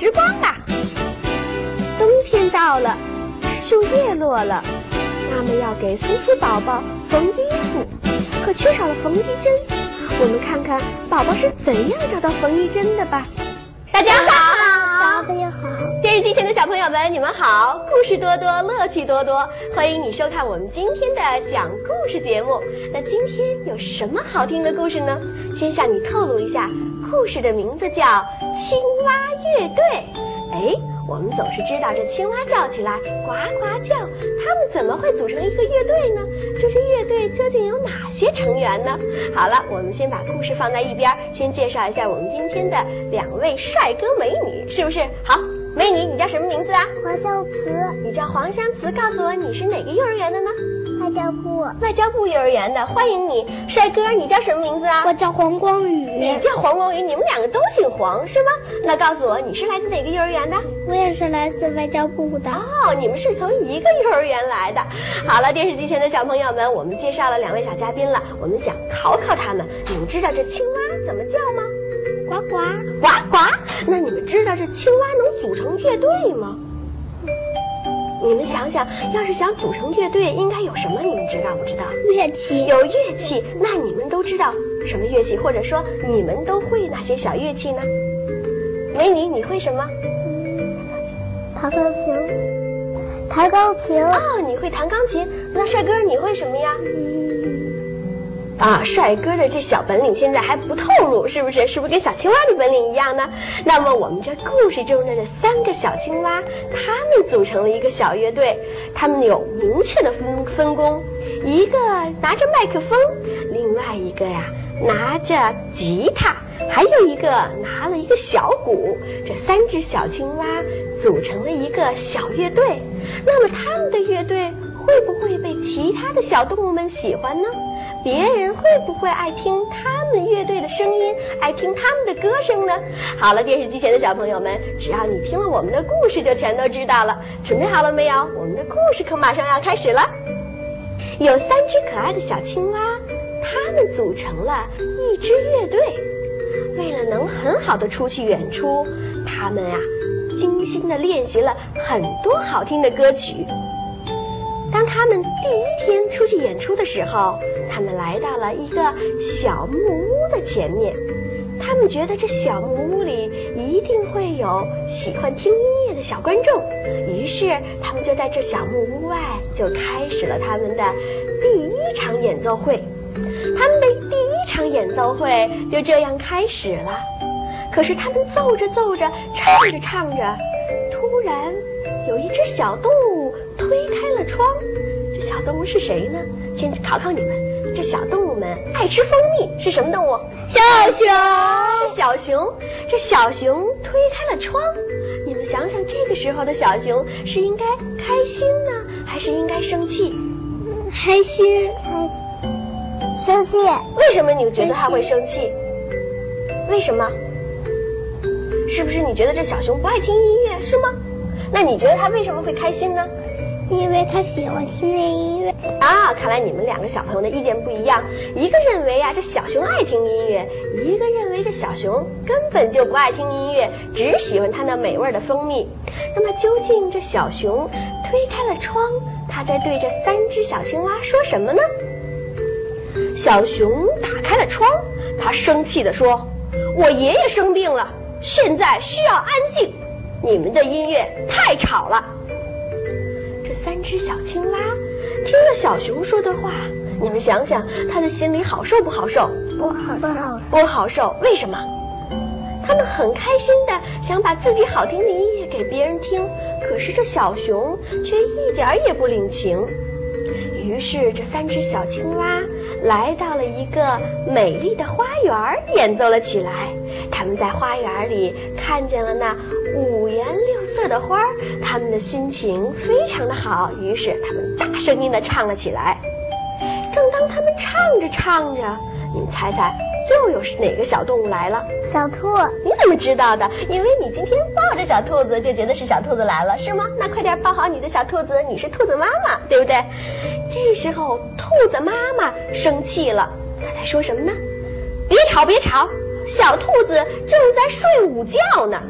时光吧。冬天到了，树叶落了，妈妈要给松鼠宝宝缝衣服，可缺少了缝衣针。我们看看宝宝是怎样找到缝衣针的吧。大家好，小朋友好。电视机前的小朋友们，你们好！故事多多，乐趣多多，欢迎你收看我们今天的讲故事节目。那今天有什么好听的故事呢？先向你透露一下，故事的名字叫《青蛙乐队》。哎，我们总是知道这青蛙叫起来呱呱叫，它们怎么会组成一个乐队呢？这些乐队究竟有哪些成员呢？好了，我们先把故事放在一边，先介绍一下我们今天的两位帅哥美女，是不是？好。美女，你叫什么名字啊？黄湘慈。你叫黄湘慈，告诉我你是哪个幼儿园的呢？外交部。外交部幼儿园的，欢迎你，帅哥，你叫什么名字啊？我叫黄光宇。你叫黄光宇，你们两个都姓黄是吗？那告诉我你是来自哪个幼儿园的？我也是来自外交部的。哦，你们是从一个幼儿园来的。好了，电视机前的小朋友们，我们介绍了两位小嘉宾了，我们想考考他们，你们知道这青蛙怎么叫吗？呱呱呱呱！那你们知道这青蛙能组成乐队吗？你们想想，要是想组成乐队，应该有什么？你们知道不知道？乐器有乐器。那你们都知道什么乐器？或者说你们都会哪些小乐器呢？美女，你会什么？弹钢琴。弹钢琴。哦，你会弹钢琴。那帅哥，你会什么呀？啊，帅哥的这小本领现在还不透露，是不是？是不是跟小青蛙的本领一样呢？那么我们这故事中的这三个小青蛙，他们组成了一个小乐队，他们有明确的分分工，一个拿着麦克风，另外一个呀拿着吉他，还有一个拿了一个小鼓，这三只小青蛙组成了一个小乐队。那么他们的乐队会不会被其他的小动物们喜欢呢？别人会不会爱听他们乐队的声音，爱听他们的歌声呢？好了，电视机前的小朋友们，只要你听了我们的故事，就全都知道了。准备好了没有？我们的故事可马上要开始了。有三只可爱的小青蛙，它们组成了一支乐队。为了能很好的出去演出，它们啊，精心的练习了很多好听的歌曲。当他们第一天出去演出的时候，他们来到了一个小木屋的前面。他们觉得这小木屋里一定会有喜欢听音乐的小观众，于是他们就在这小木屋外就开始了他们的第一场演奏会。他们的第一场演奏会就这样开始了。可是他们奏着奏着，唱着唱着，突然有一只小动物推开了窗。这小动物是谁呢？先考考你们，这小动物们爱吃蜂蜜，是什么动物？小熊。是小熊。这小熊推开了窗，你们想想，这个时候的小熊是应该开心呢，还是应该生气？开心。开生气。为什么你觉得它会生气？为什么？是不是你觉得这小熊不爱听音乐，是吗？那你觉得它为什么会开心呢？因为他喜欢听那音乐啊！看来你们两个小朋友的意见不一样，一个认为呀这小熊爱听音乐，一个认为这小熊根本就不爱听音乐，只喜欢它那美味的蜂蜜。那么究竟这小熊推开了窗，它在对这三只小青蛙说什么呢？小熊打开了窗，它生气地说：“我爷爷生病了，现在需要安静，你们的音乐太吵了。”这三只小青蛙听了小熊说的话，你们想想，他的心里好受不好受？不好受，不好受。为什么？他们很开心的想把自己好听的音乐给别人听，可是这小熊却一点也不领情。于是，这三只小青蛙来到了一个美丽的花园，演奏了起来。他们在花园里看见了那五颜六色的花儿，他们的心情非常的好。于是，他们大声音的唱了起来。正当他们唱着唱着，你们猜猜又有哪个小动物来了？小兔，你怎么知道的？因为你今天抱着小兔子，就觉得是小兔子来了，是吗？那快点抱好你的小兔子，你是兔子妈妈，对不对？这时候，兔子妈妈生气了，她在说什么呢？别吵，别吵，小兔子正在睡午觉呢，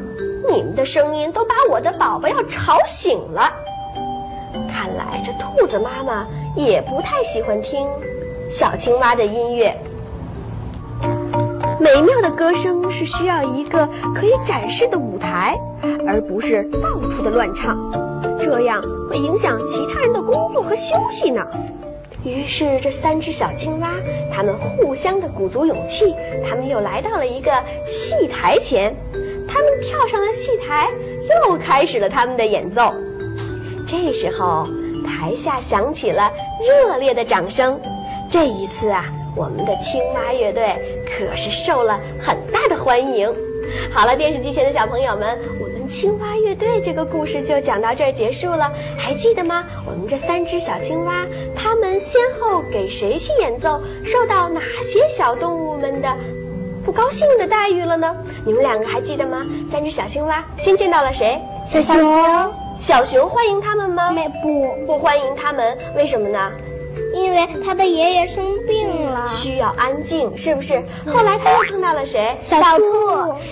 你们的声音都把我的宝宝要吵醒了。看来这兔子妈妈也不太喜欢听小青蛙的音乐。美妙的歌声是需要一个可以展示的舞台，而不是到处的乱唱，这样会影响其他人的工作和休息呢。于是，这三只小青蛙，它们互相的鼓足勇气，它们又来到了一个戏台前，他们跳上了戏台，又开始了他们的演奏。这时候，台下响起了热烈的掌声。这一次啊，我们的青蛙乐队可是受了很大的欢迎。好了，电视机前的小朋友们，我们青蛙乐队这个故事就讲到这儿结束了。还记得吗？我们这三只小青蛙，它们先后给谁去演奏？受到哪些小动物们的不高兴的待遇了呢？你们两个还记得吗？三只小青蛙先见到了谁？小熊，小熊欢迎他们吗？没不，不欢迎他们，为什么呢？因为他的爷爷生病了，需要安静，是不是？后来他又碰到了谁？小兔，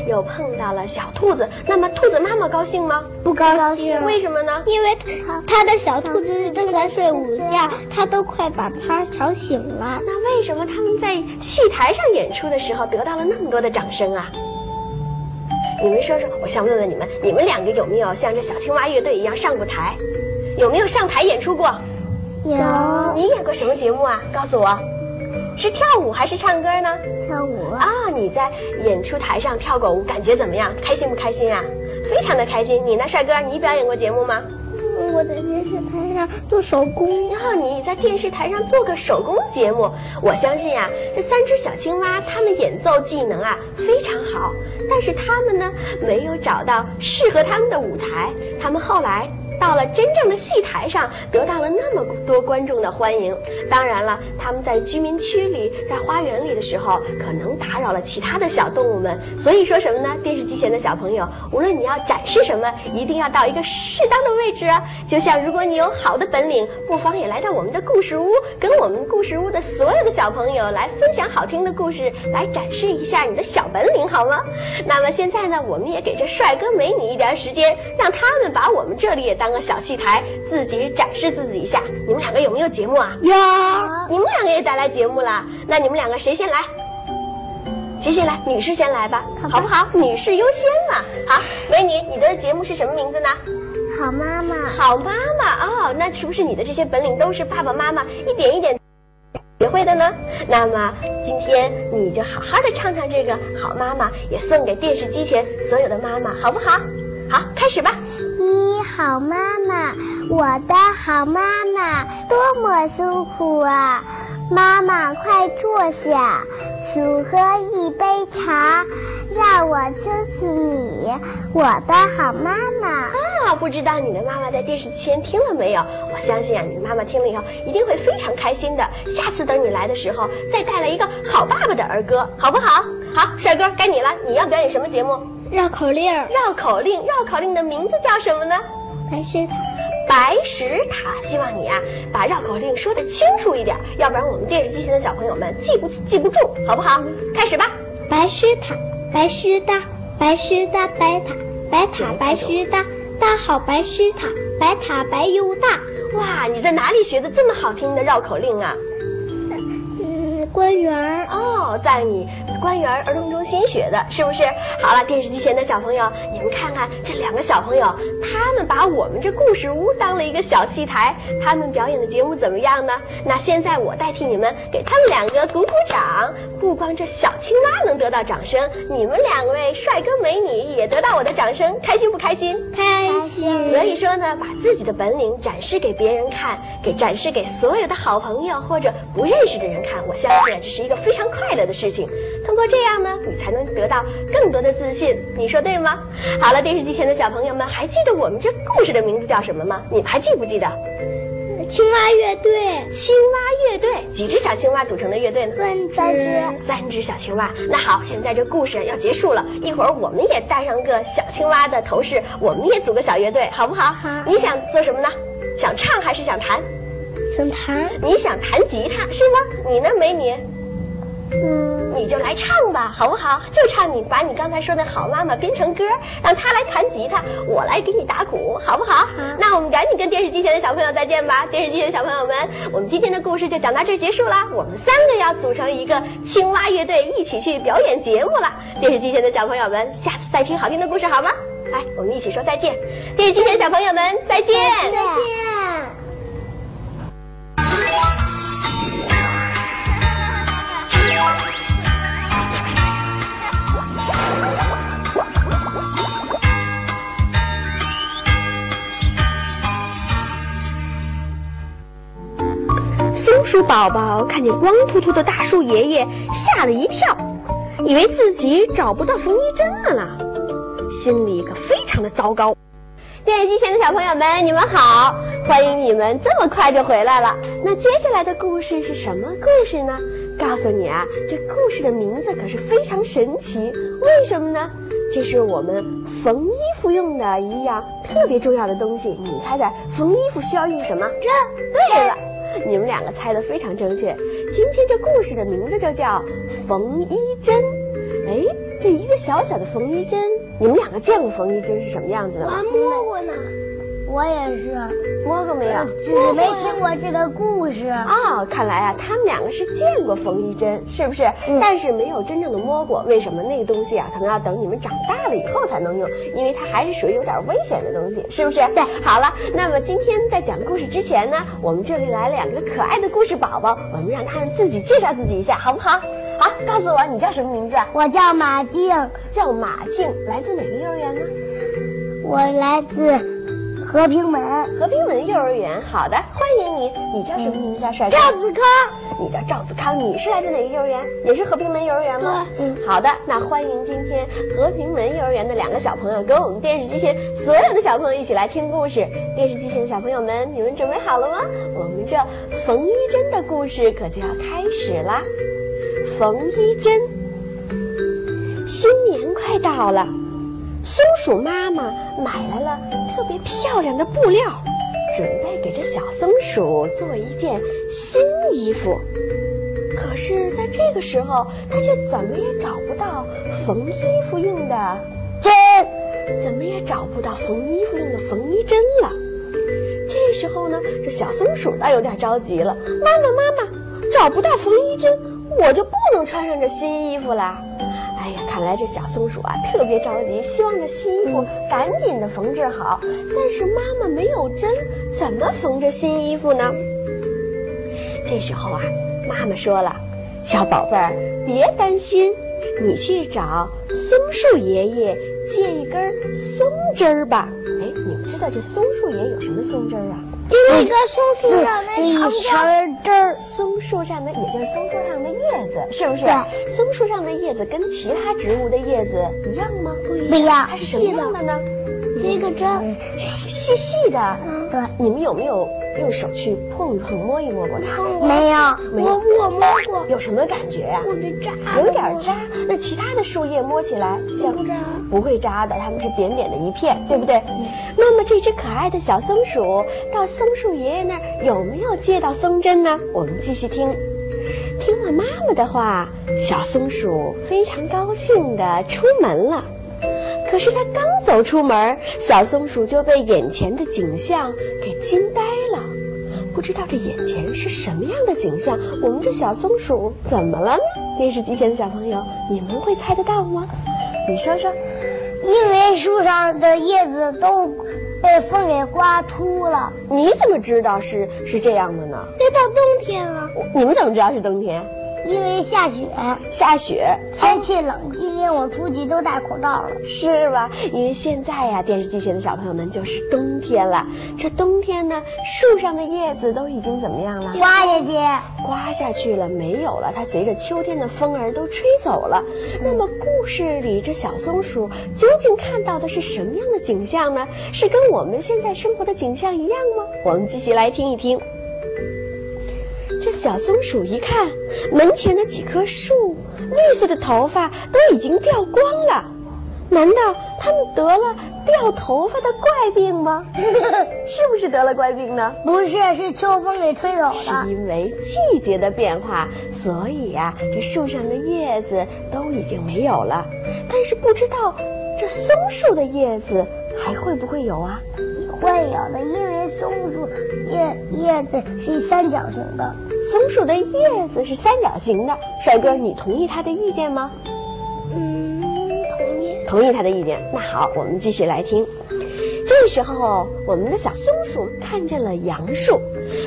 又碰到了小兔子。那么兔子妈妈高兴吗？不高兴。为什么呢？因为他的小兔子正在睡午觉，他都快把它吵醒了。那为什么他们在戏台上演出的时候得到了那么多的掌声啊？你们说说，我想问问你们，你们两个有没有像这小青蛙乐队一样上过台？有没有上台演出过？有。你演过什么节目啊？告诉我，是跳舞还是唱歌呢？跳舞啊！你在演出台上跳过舞，感觉怎么样？开心不开心啊？非常的开心。你呢，帅哥？你表演过节目吗？我在电视台上做手工。然后你在电视台上做个手工节目，我相信啊，这三只小青蛙他们演奏技能啊非常好，但是他们呢没有找到适合他们的舞台，他们后来。到了真正的戏台上，得到了那么多观众的欢迎。当然了，他们在居民区里、在花园里的时候，可能打扰了其他的小动物们。所以说什么呢？电视机前的小朋友，无论你要展示什么，一定要到一个适当的位置。就像如果你有好的本领，不妨也来到我们的故事屋，跟我们故事屋的所有的小朋友来分享好听的故事，来展示一下你的小本领，好吗？那么现在呢，我们也给这帅哥美女一点时间，让他们把我们这里也当。个小戏台，自己展示自己一下。你们两个有没有节目啊？有。你们两个也带来节目了，那你们两个谁先来？谁先来？女士先来吧，好不好？女士优先嘛。好，美女，你的节目是什么名字呢？好妈妈。好妈妈哦，那是不是你的这些本领都是爸爸妈妈一点一点学会的呢？那么今天你就好好的唱唱这个好妈妈，也送给电视机前所有的妈妈，好不好？好，开始吧。一好妈妈，我的好妈妈，多么辛苦啊！妈妈快坐下，请喝一杯茶，让我亲亲你，我的好妈妈。啊，不知道你的妈妈在电视机前听了没有？我相信啊，你妈妈听了以后一定会非常开心的。下次等你来的时候，再带来一个好爸爸的儿歌，好不好？好，帅哥，该你了，你要表演什么节目？绕口令，绕口令，绕口令的名字叫什么呢？白石塔，白石塔。希望你啊，把绕口令说的清楚一点，要不然我们电视机前的小朋友们记不记不住，好不好？开始吧。白石塔，白石大，白石大白塔，白塔白石大，大好白石塔，白塔白又大。哇，你在哪里学的这么好听的绕口令啊？官员哦，在你官员儿童中心学的，是不是？好了，电视机前的小朋友，你们看看这两个小朋友，他们把我们这故事屋当了一个小戏台，他们表演的节目怎么样呢？那现在我代替你们给他们两个鼓鼓掌。不光这小青蛙能得到掌声，你们两位帅哥美女也得到我的掌声，开心不开心？开心。所以说呢，把自己的本领展示给别人看，给展示给所有的好朋友或者不认识的人看，我相。这是一个非常快乐的事情，通过这样呢，你才能得到更多的自信。你说对吗？好了，电视机前的小朋友们，还记得我们这故事的名字叫什么吗？你们还记不记得？青蛙乐队。青蛙乐队，几只小青蛙组成的乐队呢？三只。三只小青蛙。那好，现在这故事要结束了，一会儿我们也戴上个小青蛙的头饰，我们也组个小乐队，好不好？好。你想做什么呢？想唱还是想弹？想弹。你想弹吉他是吗？你呢，美女？嗯，你就来唱吧，好不好？就唱你把你刚才说的好妈妈编成歌，让她来弹吉他，我来给你打鼓，好不好？好。那我们赶紧跟电视机前的小朋友再见吧。电视机前的小朋友们，我们今天的故事就讲到这儿结束啦。我们三个要组成一个青蛙乐队，一起去表演节目了。电视机前的小朋友们，下次再听好听的故事好吗？来，我们一起说再见。电视机前的小朋友们，再见。再见。松树宝宝看见光秃秃的大树爷爷，吓了一跳，以为自己找不到缝衣针了呢，心里可非常的糟糕。电视机前的小朋友们，你们好，欢迎你们这么快就回来了。那接下来的故事是什么故事呢？告诉你啊，这故事的名字可是非常神奇。为什么呢？这是我们缝衣服用的一样特别重要的东西。你猜猜，缝衣服需要用什么？针。对了。你们两个猜的非常正确。今天这故事的名字就叫缝衣针。哎，这一个小小的缝衣针，你们两个见过缝衣针是什么样子的吗？我摸过呢。我也是。摸过没有？只没听过这个故事。哦，看来啊，他们两个是见过缝衣针，是不是？嗯。但是没有真正的摸过。为什么？那个东西啊，可能要等你们长大了以后才能用，因为它还是属于有点危险的东西，是不是？对。好了，那么今天在讲故事之前呢，我们这里来两个可爱的故事宝宝，我们让他们自己介绍自己一下，好不好？好，告诉我你叫什么名字？我叫马静，叫马静，来自哪个幼儿园呢？我来自。和平门，和平门幼儿园，好的，欢迎你。你叫什么名字？帅帅。赵子康。你叫赵子康，你是来自哪个幼儿园？也是和平门幼儿园吗？嗯。好的，那欢迎今天和平门幼儿园的两个小朋友，跟我们电视机前所有的小朋友一起来听故事。电视机前的小朋友们，你们准备好了吗？我们这缝衣针的故事可就要开始啦。缝衣针，新年快到了。松鼠妈妈买来了特别漂亮的布料，准备给这小松鼠做一件新衣服。可是，在这个时候，它却怎么也找不到缝衣服用的针，怎么也找不到缝衣服用的缝衣针了。这时候呢，这小松鼠倒有点着急了：“妈妈，妈妈，找不到缝衣针，我就不能穿上这新衣服了。”哎呀，看来这小松鼠啊特别着急，希望这新衣服赶紧的缝制好。但是妈妈没有针，怎么缝这新衣服呢？这时候啊，妈妈说了：“小宝贝儿，别担心，你去找松树爷爷借一根松针儿吧。”哎，你们知道这松树爷有什么松针儿啊？那个松树上的一圈针儿，松树上的也就是松树上的叶子，是不是？对。松树上的叶子跟其他植物的叶子一样吗？不一样。它是什么样的呢？那个针细细的。嗯，对。你们有没有用手去碰一碰、摸一摸过它？没有。没有。我摸过。有什么感觉呀？有点扎。有点扎。那其他的树叶摸起来像？不会扎的，它们是扁扁的一片，对不对？这只可爱的小松鼠到松树爷爷那儿有没有借到松针呢？我们继续听。听了妈妈的话，小松鼠非常高兴地出门了。可是它刚走出门，小松鼠就被眼前的景象给惊呆了。不知道这眼前是什么样的景象？我们这小松鼠怎么了呢？电视机前的小朋友，你们会猜得到吗？你说说。因为树上的叶子都被风给刮秃了。你怎么知道是是这样的呢？别到冬天了。你们怎么知道是冬天？因为下雪，下雪，天气冷。今天我出去都戴口罩了，是吧？因为现在呀，电视机前的小朋友们就是冬天了。这冬天呢，树上的叶子都已经怎么样了？刮下去，刮下去了，没有了。它随着秋天的风儿都吹走了。那么故事里这小松鼠究竟看到的是什么样的景象呢？是跟我们现在生活的景象一样吗？我们继续来听一听。这小松鼠一看，门前的几棵树，绿色的头发都已经掉光了。难道它们得了掉头发的怪病吗？是不是得了怪病呢？不是，是秋风给吹走是了。因为季节的变化，所以呀、这树上的叶子都已经没有了。但是不知道这松树的叶子还会不会有啊？会有的，因为松树叶叶子是三角形的。松树的叶子是三角形的，帅哥，你同意他的意见吗？嗯，同意。同意他的意见。那好，我们继续来听。这时候，我们的小松鼠看见了杨树，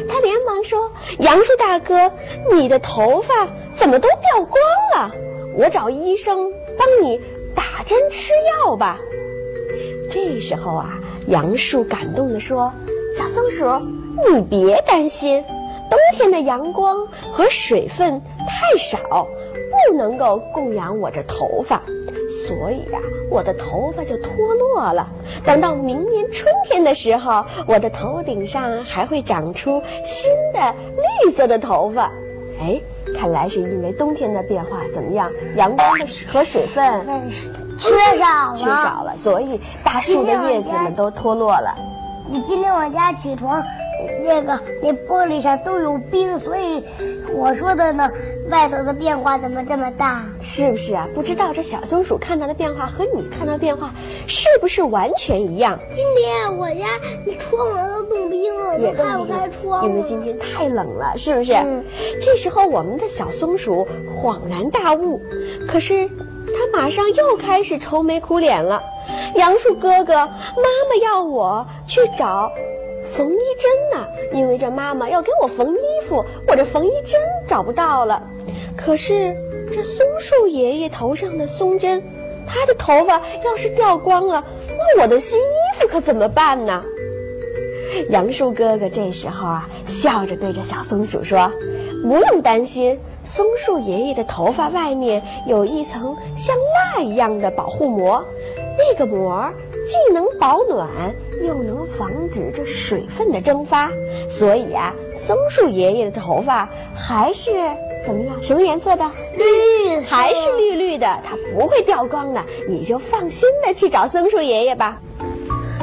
它连忙说：“杨树大哥，你的头发怎么都掉光了？我找医生帮你打针吃药吧。”这时候啊，杨树感动地说：“小松鼠，你别担心，冬天的阳光和水分太少，不能够供养我这头发，所以呀、我的头发就脱落了。等到明年春天的时候，我的头顶上还会长出新的绿色的头发。哎，看来是因为冬天的变化怎么样，阳光的和水分缺少了。缺少了，所以大树的叶子们都脱落了。你今天我家起床，那个那玻璃上都有冰，所以我说的呢，外头的变化怎么这么大？是不是啊？不知道这小松鼠看到的变化和你看到的变化是不是完全一样？今天我家那窗户都冻冰了，也开不开窗？因为今天太冷了，是不是？嗯这时候，我们的小松鼠恍然大悟，可是它马上又开始愁眉苦脸了。杨树哥哥，妈妈要我去找缝衣针呢，因为这妈妈要给我缝衣服，我这缝衣针找不到了。可是这松树爷爷头上的松针，他的头发要是掉光了，那我的新衣服可怎么办呢？杨树哥哥这时候啊，笑着对着小松鼠说：“不用担心，松树爷爷的头发外面有一层像蜡一样的保护膜，那个膜既能保暖，又能防止这水分的蒸发，所以啊，松树爷爷的头发还是怎么样？什么颜色的？绿色还是绿绿的，它不会掉光的，你就放心的去找松树爷爷吧。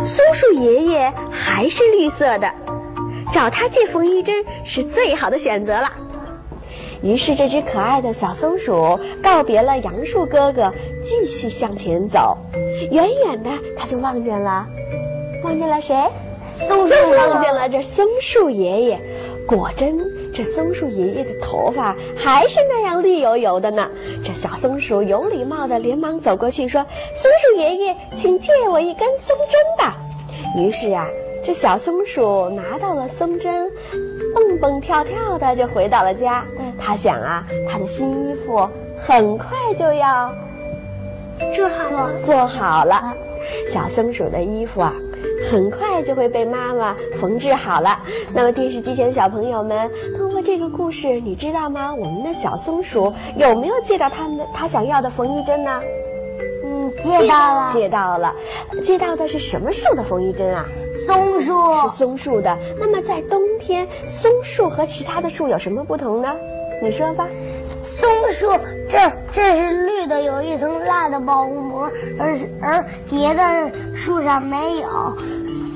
松树爷爷还是绿色的，找他借缝衣针是最好的选择了。于是，这只可爱的小松鼠告别了杨树哥哥，继续向前走。远远的，它就望见了，望见了谁？就是望见了这松树爷爷。果真，这松树爷爷的头发还是那样绿油油的呢。这小松鼠有礼貌的连忙走过去说：“松树爷爷，请借我一根松针吧。”于是啊，这小松鼠拿到了松针，蹦蹦跳跳的就回到了家。他想啊，他的新衣服很快就要做好做好了。小松鼠的衣服啊，很快就会被妈妈缝制好了。那么电视机前的小朋友们，通过这个故事，你知道吗？我们的小松鼠有没有借到他们的他想要的缝衣针呢？嗯，借到了借到了，借到的是什么树的缝衣针啊？松树，是松树的。那么在冬天，松树和其他的树有什么不同呢？你说吧。松树这这是绿的，有一层蜡的保护膜，而而别的树上没有，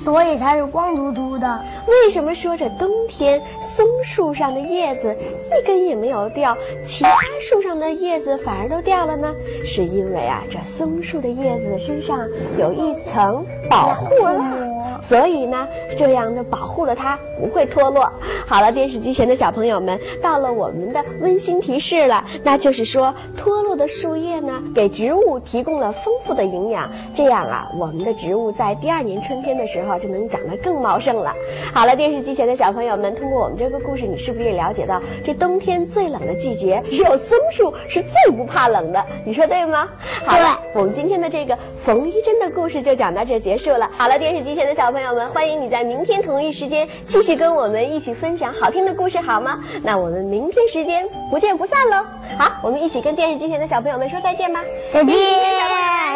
所以才是光秃秃的。为什么说这冬天松树上的叶子一根也没有掉，其他树上的叶子反而都掉了呢？是因为啊，这松树的叶子身上有一层保护蜡，所以呢，这样的保护了它不会脱落。好了，电视机前的小朋友们，到了我们的温馨提示了，那就是说，脱落的树叶呢，给植物提供了丰富的营养，这样啊，我们的植物在第二年春天的时候就能长得更茂盛了。好了，电视机前的小朋友们，通过我们这个故事，你是不是也了解到，这冬天最冷的季节，只有松树是最不怕冷的？你说对吗？好了，我们今天的这个缝衣针的故事就讲到这结束了。好了，电视机前的小朋友们，欢迎你在明天同一时间继续跟我们一起分享好听的故事，好吗？那我们明天时间不见不散喽！好，我们一起跟电视机前的小朋友们说再见吧。再见，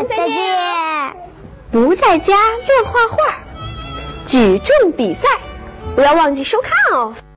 再见再见。不在家乱画画，举重比赛，不要忘记收看哦。